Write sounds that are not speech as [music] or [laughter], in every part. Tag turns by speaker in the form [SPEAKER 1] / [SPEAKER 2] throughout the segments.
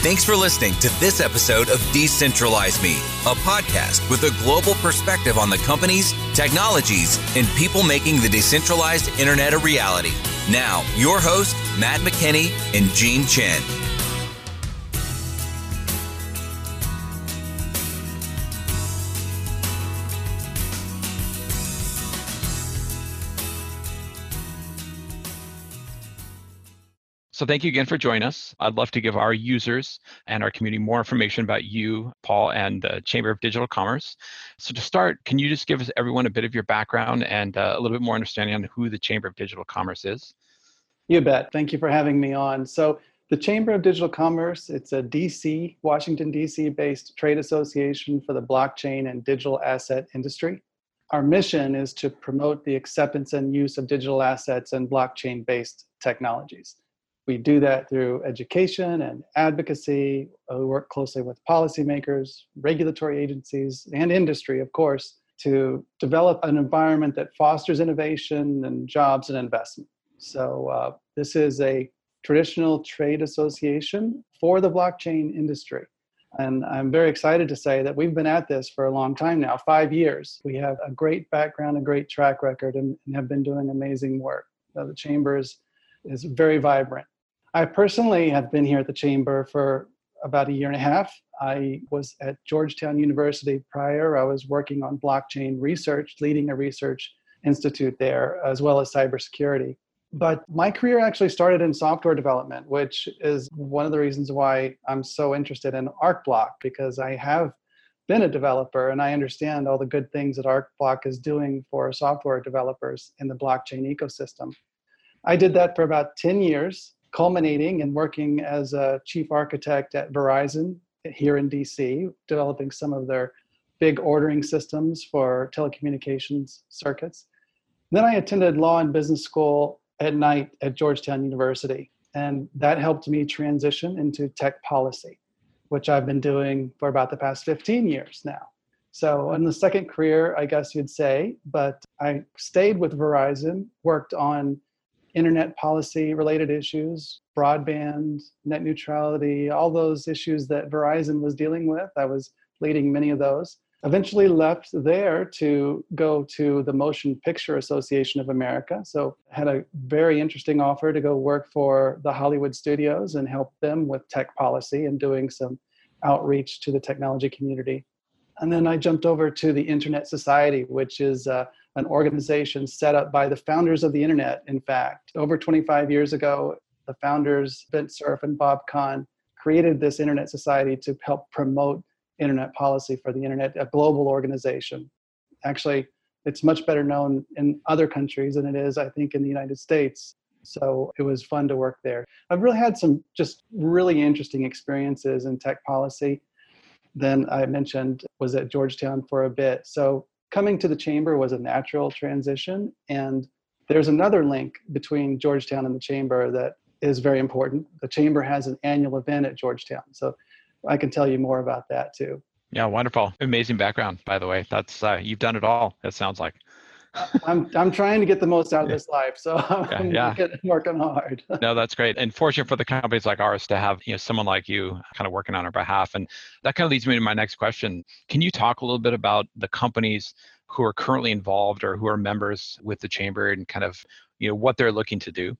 [SPEAKER 1] Thanks for listening to this episode of Decentralize Me, a podcast with a global perspective on the companies, technologies, and people making the decentralized internet a reality. Now, your host, Matt McKinney and Gene Chen.
[SPEAKER 2] So thank you again for joining us. I'd love to give our users and our community more information about you, Paul, and the Chamber of Digital Commerce. So to start, can you just give us everyone a bit of your background and uh, a little bit more understanding on who the Chamber of Digital Commerce is?
[SPEAKER 3] You bet. Thank you for having me on. So the Chamber of Digital Commerce, it's a DC, Washington, DC based trade association for the blockchain and digital asset industry. Our mission is to promote the acceptance and use of digital assets and blockchain based technologies. We do that through education and advocacy. Uh, we work closely with policymakers, regulatory agencies, and industry, of course, to develop an environment that fosters innovation and jobs and investment. So, uh, this is a traditional trade association for the blockchain industry. And I'm very excited to say that we've been at this for a long time now, five years. We have a great background, a great track record, and, and have been doing amazing work. Uh, the chamber is, is very vibrant. I personally have been here at the Chamber for about a year and a half. I was at Georgetown University prior. I was working on blockchain research, leading a research institute there, as well as cybersecurity. But my career actually started in software development, which is one of the reasons why I'm so interested in ArcBlock, because I have been a developer and I understand all the good things that ArcBlock is doing for software developers in the blockchain ecosystem. I did that for about 10 years culminating in working as a chief architect at Verizon here in DC, developing some of their big ordering systems for telecommunications circuits. Then I attended law and business school at night at Georgetown University, and that helped me transition into tech policy, which I've been doing for about the past 15 years now. So, in the second career, I guess you'd say, but I stayed with Verizon, worked on internet policy related issues, broadband, net neutrality, all those issues that Verizon was dealing with. I was leading many of those. Eventually left there to go to the Motion Picture Association of America. So had a very interesting offer to go work for the Hollywood studios and help them with tech policy and doing some outreach to the technology community. And then I jumped over to the Internet Society, which is uh, an organization set up by the founders of the internet, in fact. Over 25 years ago, the founders, Vint Cerf and Bob Kahn, created this internet society to help promote internet policy for the internet, a global organization. Actually, it's much better known in other countries than it is, I think, in the United States. So it was fun to work there. I've really had some just really interesting experiences in tech policy. Then I mentioned was at Georgetown for a bit. So coming to the chamber was a natural transition. And there's another link between Georgetown and the chamber that is very important. The chamber has an annual event at Georgetown. So I can tell you more about that too.
[SPEAKER 2] Yeah, wonderful. Amazing background, by the way. That's uh, you've done it all. It sounds like.
[SPEAKER 3] I'm I'm trying to get the most out of this life, so I'm yeah, yeah. Working, working hard. [laughs]
[SPEAKER 2] no, that's great, and fortunate for the companies like ours to have you know someone like you kind of working on our behalf, and that kind of leads me to my next question. Can you talk a little bit about the companies who are currently involved or who are members with the chamber and kind of you know what they're looking to do?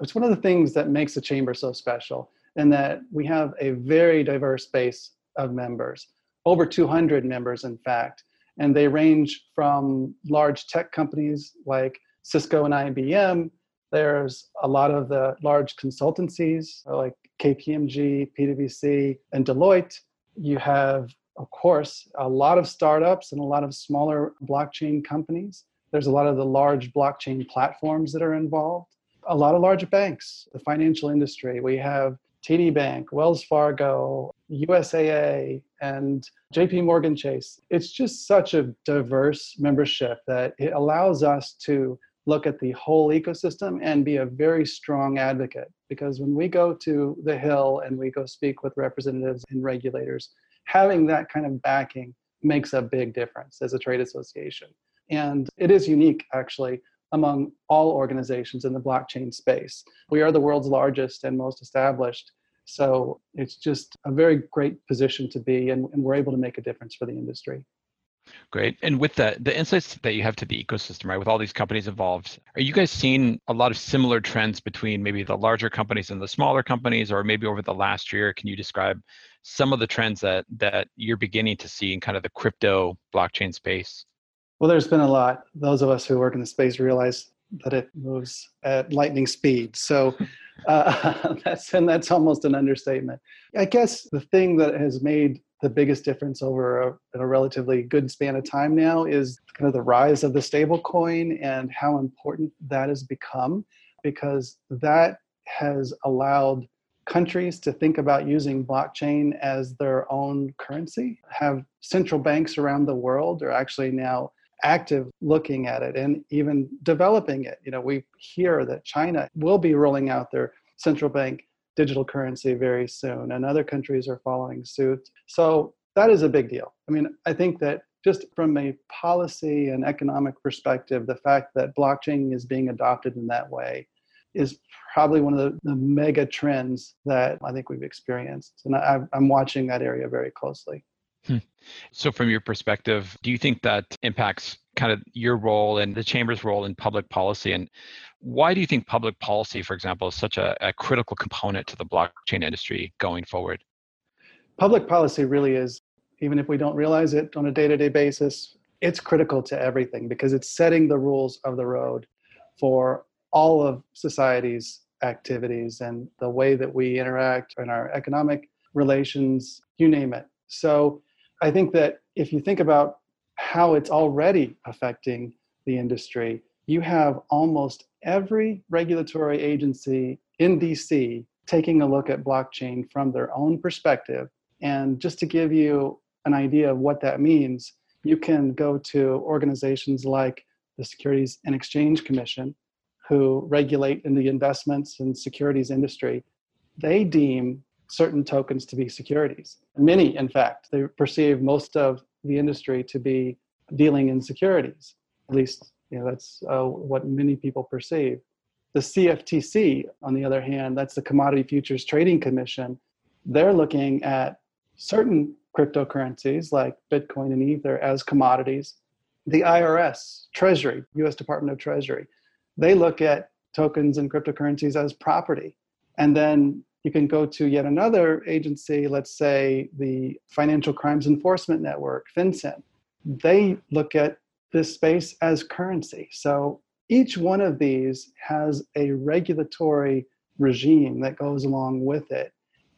[SPEAKER 3] It's one of the things that makes the chamber so special, in that we have a very diverse base of members, over 200 members, in fact and they range from large tech companies like Cisco and IBM. There's a lot of the large consultancies like KPMG, PwC, and Deloitte. You have, of course, a lot of startups and a lot of smaller blockchain companies. There's a lot of the large blockchain platforms that are involved. A lot of large banks, the financial industry. We have TD Bank, Wells Fargo, USAA, and JP Morgan Chase. It's just such a diverse membership that it allows us to look at the whole ecosystem and be a very strong advocate. Because when we go to the Hill and we go speak with representatives and regulators, having that kind of backing makes a big difference as a trade association. And it is unique, actually, among all organizations in the blockchain space. We are the world's largest and most established So it's just a very great position to be, and, and we're able to make a difference for the industry.
[SPEAKER 2] Great. And with the the insights that you have to the ecosystem, right, with all these companies involved, are you guys seeing a lot of similar trends between maybe the larger companies and the smaller companies, or maybe over the last year? Can you describe some of the trends that that you're beginning to see in kind of the crypto blockchain space?
[SPEAKER 3] Well, there's been a lot. Those of us who work in the space realize that it moves at lightning speed. So uh, [laughs] that's and that's almost an understatement. I guess the thing that has made the biggest difference over a, a, relatively good span of time now is kind of the rise of the stable coin and how important that has become because that has allowed countries to think about using blockchain as their own currency have central banks around the world are actually now active looking at it and even developing it you know we hear that china will be rolling out their central bank digital currency very soon, and other countries are following suit. So that is a big deal. I mean, I think that just from a policy and economic perspective, the fact that blockchain is being adopted in that way is probably one of the, the mega trends that I think we've experienced. And I, I'm watching that area very closely.
[SPEAKER 2] Hmm. So, from your perspective, do you think that impacts kind of your role and the chamber's role in public policy? And why do you think public policy, for example, is such a, a critical component to the blockchain industry going forward?
[SPEAKER 3] Public policy really is, even if we don't realize it on a day to day basis, it's critical to everything because it's setting the rules of the road for all of society's activities and the way that we interact in our economic relations, you name it. So I think that if you think about how it's already affecting the industry, you have almost every regulatory agency in DC taking a look at blockchain from their own perspective. And just to give you an idea of what that means, you can go to organizations like the Securities and Exchange Commission, who regulate in the investments and securities industry. They deem certain tokens to be securities. Many, in fact, they perceive most of the industry to be dealing in securities. At least, you know, that's uh, what many people perceive. The CFTC, on the other hand, that's the Commodity Futures Trading Commission. They're looking at certain cryptocurrencies like Bitcoin and Ether as commodities. The IRS, Treasury, US Department of Treasury, they look at tokens and cryptocurrencies as property. And then you can go to yet another agency, let's say the Financial Crimes Enforcement Network, FinCEN. They look at this space as currency. So each one of these has a regulatory regime that goes along with it.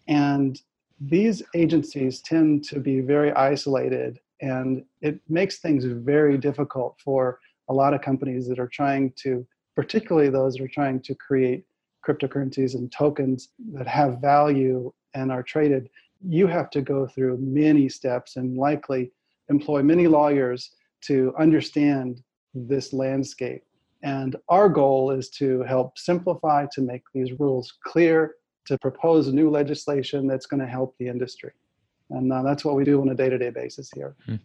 [SPEAKER 3] And these agencies tend to be very isolated, and it makes things very difficult for a lot of companies that are trying to, particularly those that are trying to create cryptocurrencies and tokens that have value and are traded, you have to go through many steps and likely employ many lawyers to understand this landscape. And our goal is to help simplify, to make these rules clear, to propose new legislation that's going to help the industry. And uh, that's what we do on a day to day basis here.
[SPEAKER 2] Mm-hmm.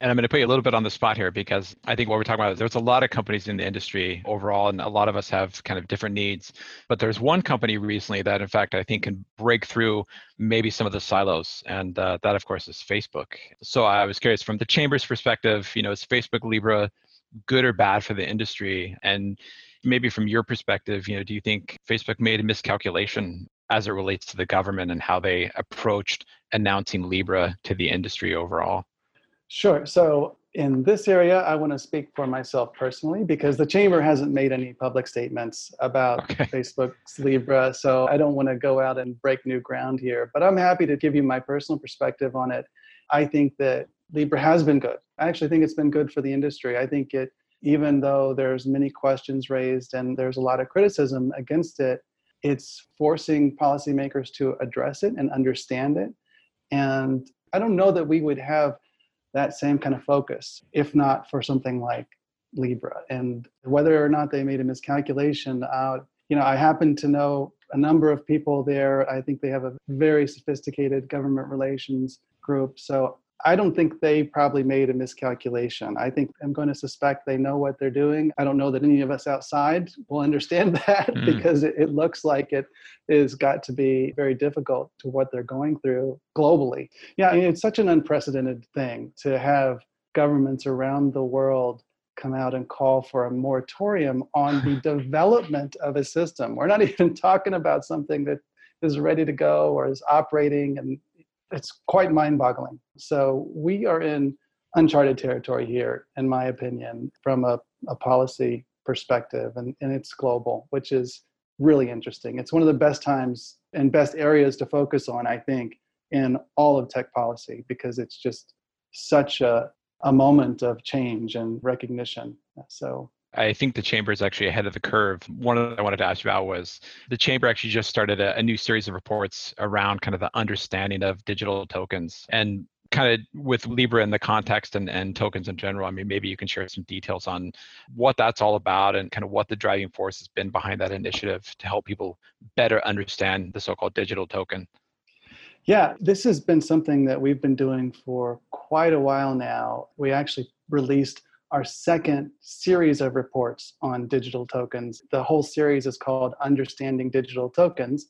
[SPEAKER 2] And I'm going to put you a little bit on the spot here because I think what we're talking about is there's a lot of companies in the industry overall, and a lot of us have kind of different needs. But there's one company recently that, in fact, I think can break through maybe some of the silos, and uh, that, of course, is Facebook. So I was curious from the chamber's perspective, you know, is Facebook Libra good or bad for the industry? And maybe from your perspective, you know, do you think Facebook made a miscalculation as it relates to the government and how they approached announcing Libra to the industry overall?
[SPEAKER 3] Sure. So in this area, I want to speak for myself personally because the chamber hasn't made any public statements about okay. Facebook's Libra. So I don't want to go out and break new ground here, but I'm happy to give you my personal perspective on it. I think that Libra has been good. I actually think it's been good for the industry. I think it, even though there's many questions raised and there's a lot of criticism against it, it's forcing policymakers to address it and understand it. And I don't know that we would have that same kind of focus, if not for something like Libra. And whether or not they made a miscalculation, uh, you know, I happen to know a number of people there. I think they have a very sophisticated government relations group. So I don't think they probably made a miscalculation. I think I'm going to suspect they know what they're doing. I don't know that any of us outside will understand [laughs] that mm. because it, it, looks like it is got to be very difficult to what they're going through globally. Yeah, I mean, it's such an unprecedented thing to have governments around the world come out and call for a moratorium on the [laughs] development of a system. We're not [laughs] even talking about something that is ready to go or is operating and it's quite mind-boggling. So we are in uncharted territory here, in my opinion, from a, a policy perspective, and, and it's global, which is really interesting. It's one of the best times and best areas to focus on, I think, in all of tech policy because it's just such a, a moment of change and recognition. So
[SPEAKER 2] I think the chamber is actually ahead of the curve. One of the I wanted to ask you about was the chamber actually just started a, a new series of reports around kind of the understanding of digital tokens and kind of with Libra in the context and, and tokens in general. I mean, maybe you can share some details on what that's all about and kind of what the driving force has been behind that initiative to help people better understand the so-called digital token.
[SPEAKER 3] Yeah, this has been something that we've been doing for quite a while now. We actually released our second series of reports on digital tokens. The whole series is called Understanding Digital Tokens.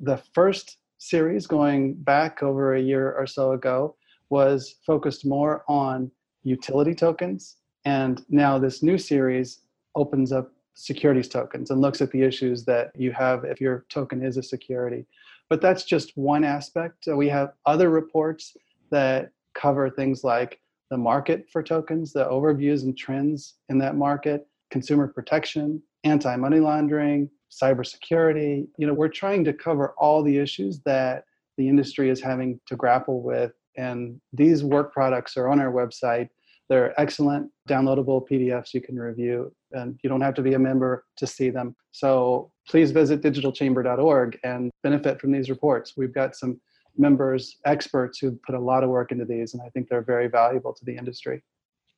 [SPEAKER 3] The first series, going back over a year or so ago, was focused more on utility tokens. And now this new series opens up securities tokens and looks at the issues that you have if your token is a security. But that's just one aspect. We have other reports that cover things like the market for tokens, the overviews and trends in that market, consumer protection, anti-money laundering, cybersecurity. You know, we're trying to cover all the issues that the industry is having to grapple with. And these work products are on our website. They're excellent downloadable PDFs you can review, and you don't have to be a member to see them. So please visit digitalchamber.org and benefit from these reports. We've got some members, experts who put a lot of work into these, and I think they're very valuable to the industry.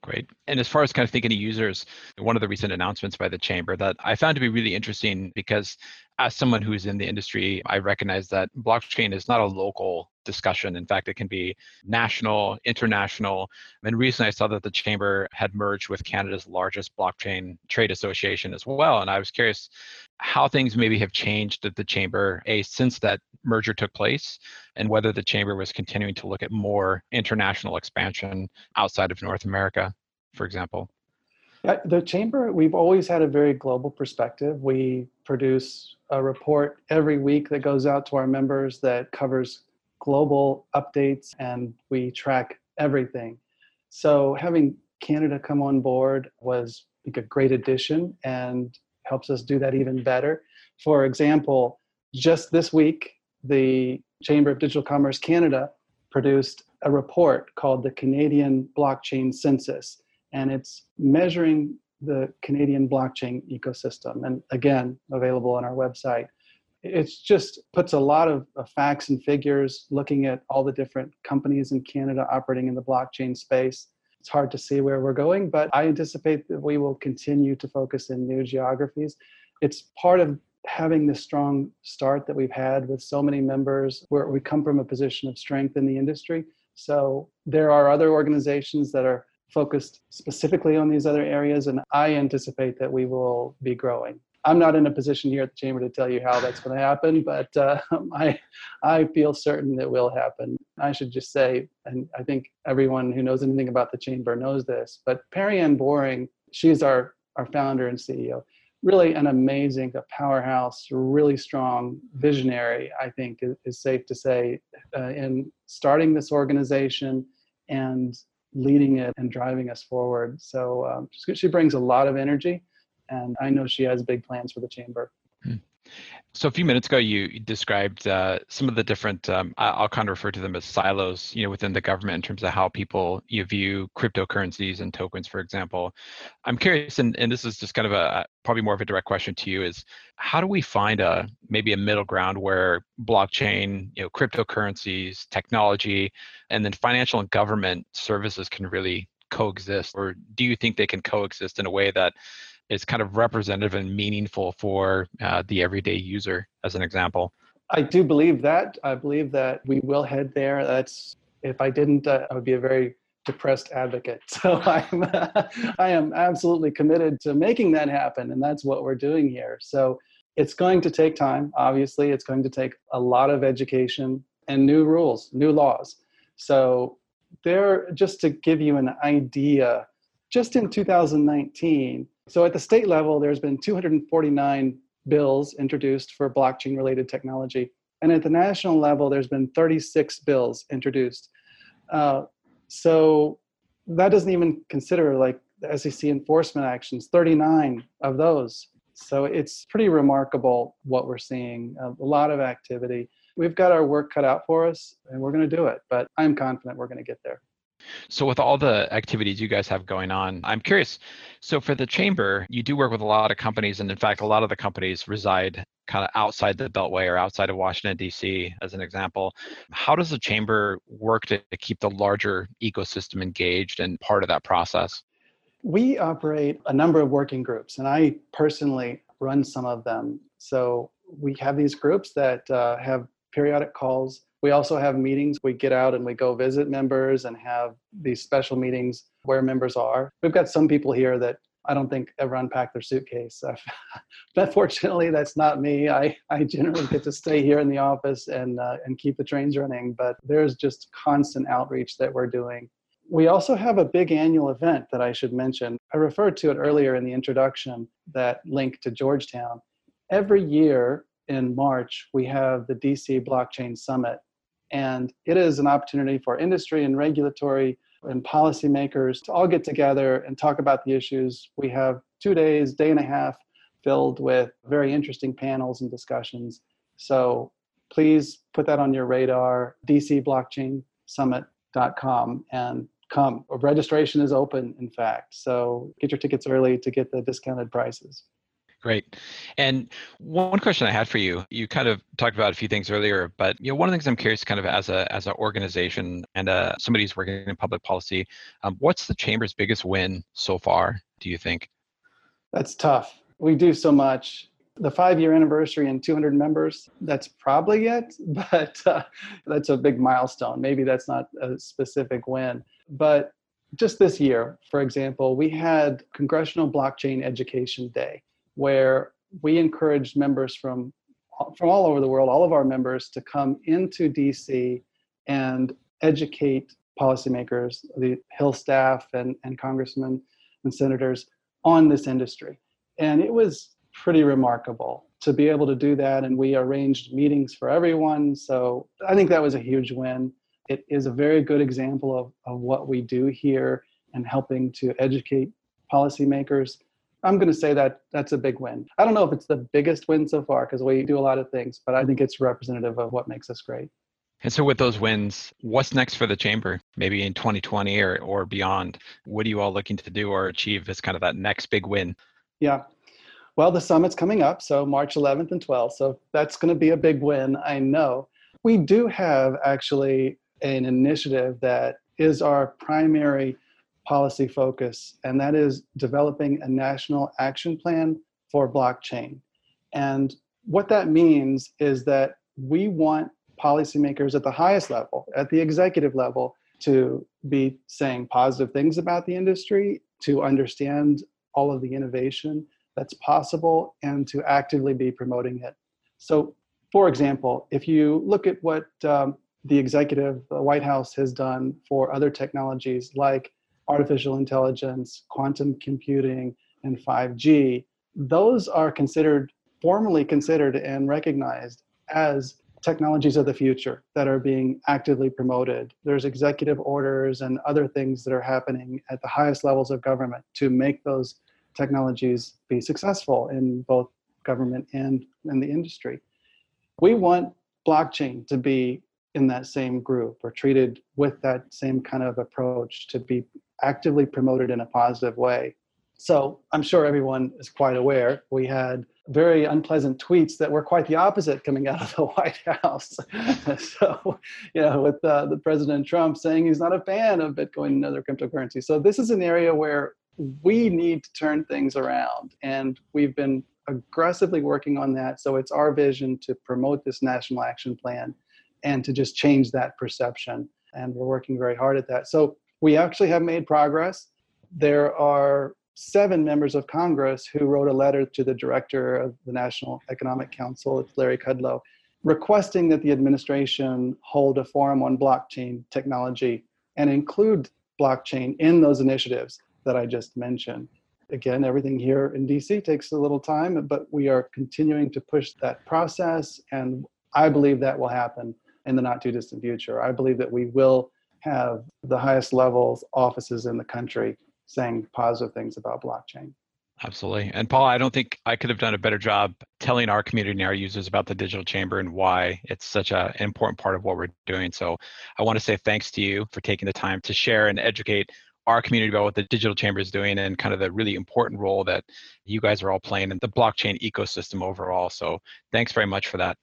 [SPEAKER 2] Great. And as far as kind of thinking of users, one of the recent announcements by the chamber that I found to be really interesting because as someone who's in the industry, I recognize that blockchain is not a local discussion. In fact, it can be national, international. And recently I saw that the chamber had merged with Canada's largest blockchain trade association as well. And I was curious how things maybe have changed at the chamber, A, since that merger took place, and whether the chamber was continuing to look at more international expansion outside of North America, for example.
[SPEAKER 3] Yeah, the chamber, we've always had a very global perspective. We produce a report every week that goes out to our members that covers global updates and we track everything. So having Canada come on board was I think a great addition and helps us do that even better. For example, just this week, the Chamber of Digital Commerce Canada produced a report called the Canadian Blockchain Census, and it's measuring the Canadian blockchain ecosystem. And again, available on our website. It just puts a lot of, facts and figures looking at all the different companies in Canada operating in the blockchain space. It's hard to see where we're going, but I anticipate that we will continue to focus in new geographies. It's part of having the strong start that we've had with so many members where we come from a position of strength in the industry. So there are other organizations that are focused specifically on these other areas, and I anticipate that we will be growing. I'm not in a position here at the chamber to tell you how that's going to happen, but uh, [laughs] I, I feel certain it will happen. I should just say, and I think everyone who knows anything about the chamber knows this, but Perianne Boring, she's our, our founder and CEO, really an amazing, a powerhouse, really strong visionary, I think is, is safe to say, uh, in starting this organization and leading it and driving us forward. So um, she brings a lot of energy, and I know she has big plans for the chamber. Hmm.
[SPEAKER 2] So a few minutes ago, you described uh, some of the different. Um, I'll kind of refer to them as silos, you know, within the government in terms of how people you view cryptocurrencies and tokens, for example. I'm curious, and, and this is just kind of a probably more of a direct question to you: is how do we find a maybe a middle ground where blockchain, you know, cryptocurrencies, technology, and then financial and government services can really coexist, or do you think they can coexist in a way that is kind of representative and meaningful for uh, the everyday user, as an example.
[SPEAKER 3] I do believe that. I believe that we will head there. That's If I didn't, uh, I would be a very depressed advocate. [laughs] So I'm, I am absolutely committed to making that happen, and that's what we're doing here. So it's going to take time. Obviously, it's going to take a lot of education and new rules, new laws. So there, just to give you an idea, just in 2019, so at the state level, there's been 249 bills introduced for blockchain related technology. And at the national level, there's been 36 bills introduced. Uh, so that doesn't even consider like the SEC enforcement actions, 39 of those. So it's pretty remarkable what we're seeing. A lot of activity. We've got our work cut out for us and we're going to do it, but I'm confident we're going to get there.
[SPEAKER 2] So, with all the activities you guys have going on, I'm curious. So, for the chamber, you do work with a lot of companies, and in fact, a lot of the companies reside kind of outside the Beltway or outside of Washington, D.C., as an example. How does the chamber work to keep the larger ecosystem engaged and part of that process?
[SPEAKER 3] We operate a number of working groups, and I personally run some of them. So, we have these groups that uh, have periodic calls we also have meetings. We get out and we go visit members and have these special meetings where members are. We've got some people here that I don't think ever unpack their suitcase. [laughs] but fortunately, that's not me. I, I generally get to stay here in the office and, uh, and keep the trains running. But there's just constant outreach that we're doing. We also have a big annual event that I should mention. I referred to it earlier in the introduction, that link to Georgetown. Every year in March, we have the DC Blockchain Summit. And it is an opportunity for industry and regulatory and policymakers to all get together and talk about the issues. We have two days, day and a half filled with very interesting panels and discussions. So please put that on your radar, dcblockchainsummit.com and come. Registration is open, in fact. So get your tickets early to get the discounted prices.
[SPEAKER 2] Great. And one question I had for you, you kind of talked about a few things earlier, but you know, one of the things I'm curious, kind of as a as an organization and uh, somebody who's working in public policy, um, what's the chamber's biggest win so far? Do you think?
[SPEAKER 3] That's tough. We do so much. The five-year anniversary and 200 members, that's probably it, [laughs] but uh, that's a big milestone. Maybe that's not a specific win, but just this year, for example, we had Congressional Blockchain Education Day where we encouraged members from from all over the world, all of our members, to come into DC and educate policymakers, the Hill staff, and, and congressmen and senators on this industry. And it was pretty remarkable to be able to do that. And we arranged meetings for everyone. So I think that was a huge win. It is a very good example of, of what we do here and helping to educate policymakers I'm going to say that that's a big win. I don't know if it's the biggest win so far because we do a lot of things, but I think it's representative of what makes us great.
[SPEAKER 2] And so, with those wins, what's next for the chamber? Maybe in 2020 or, or beyond? What are you all looking to do or achieve as kind of that next big win?
[SPEAKER 3] Yeah. Well, the summit's coming up, so March 11th and 12th. So, that's going to be a big win, I know. We do have actually an initiative that is our primary policy focus, and that is developing a national action plan for blockchain. And what that means is that we want policymakers at the highest level, at the executive level, to be saying positive things about the industry, to understand all of the innovation that's possible, and to actively be promoting it. So, for example, if you look at what um, the executive, the White House has done for other technologies like artificial intelligence, quantum computing, and 5G, those are considered, formally considered and recognized as technologies of the future that are being actively promoted. There's executive orders and other things that are happening at the highest levels of government to make those technologies be successful in both government and in the industry. We want blockchain to be in that same group or treated with that same kind of approach to be actively promoted in a positive way. So I'm sure everyone is quite aware. We had very unpleasant tweets that were quite the opposite coming out of the [laughs] White House. [laughs] so, you know, with uh, the President Trump saying he's not a fan of Bitcoin and other cryptocurrencies. So this is an area where we need to turn things around, and we've been aggressively working on that. So it's our vision to promote this national action plan and to just change that perception and we're working very hard at that. So we actually have made progress. There are seven members of Congress who wrote a letter to the director of the National Economic Council, it's Larry Kudlow, requesting that the administration hold a forum on blockchain technology and include blockchain in those initiatives that I just mentioned. Again, everything here in DC takes a little time, but we are continuing to push that process, and I believe that will happen in the not too distant future. I believe that we will have the highest levels offices in the country saying positive things about blockchain.
[SPEAKER 2] Absolutely. And Paul, I don't think I could have done a better job telling our community and our users about the digital chamber and why it's such an important part of what we're doing. So I want to say thanks to you for taking the time to share and educate our community about what the digital chamber is doing and kind of the really important role that you guys are all playing in the blockchain ecosystem overall. So thanks very much for that.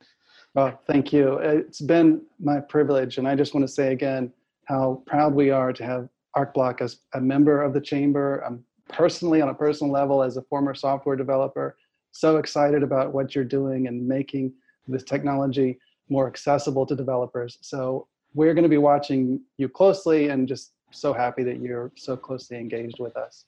[SPEAKER 3] Well, thank you. It's been my privilege. And I just want to say again how proud we are to have ArcBlock as a member of the chamber. I'm personally, on a personal level, as a former software developer, so excited about what you're doing and making this technology more accessible to developers. So we're going to be watching you closely and just so happy that you're so closely engaged with us.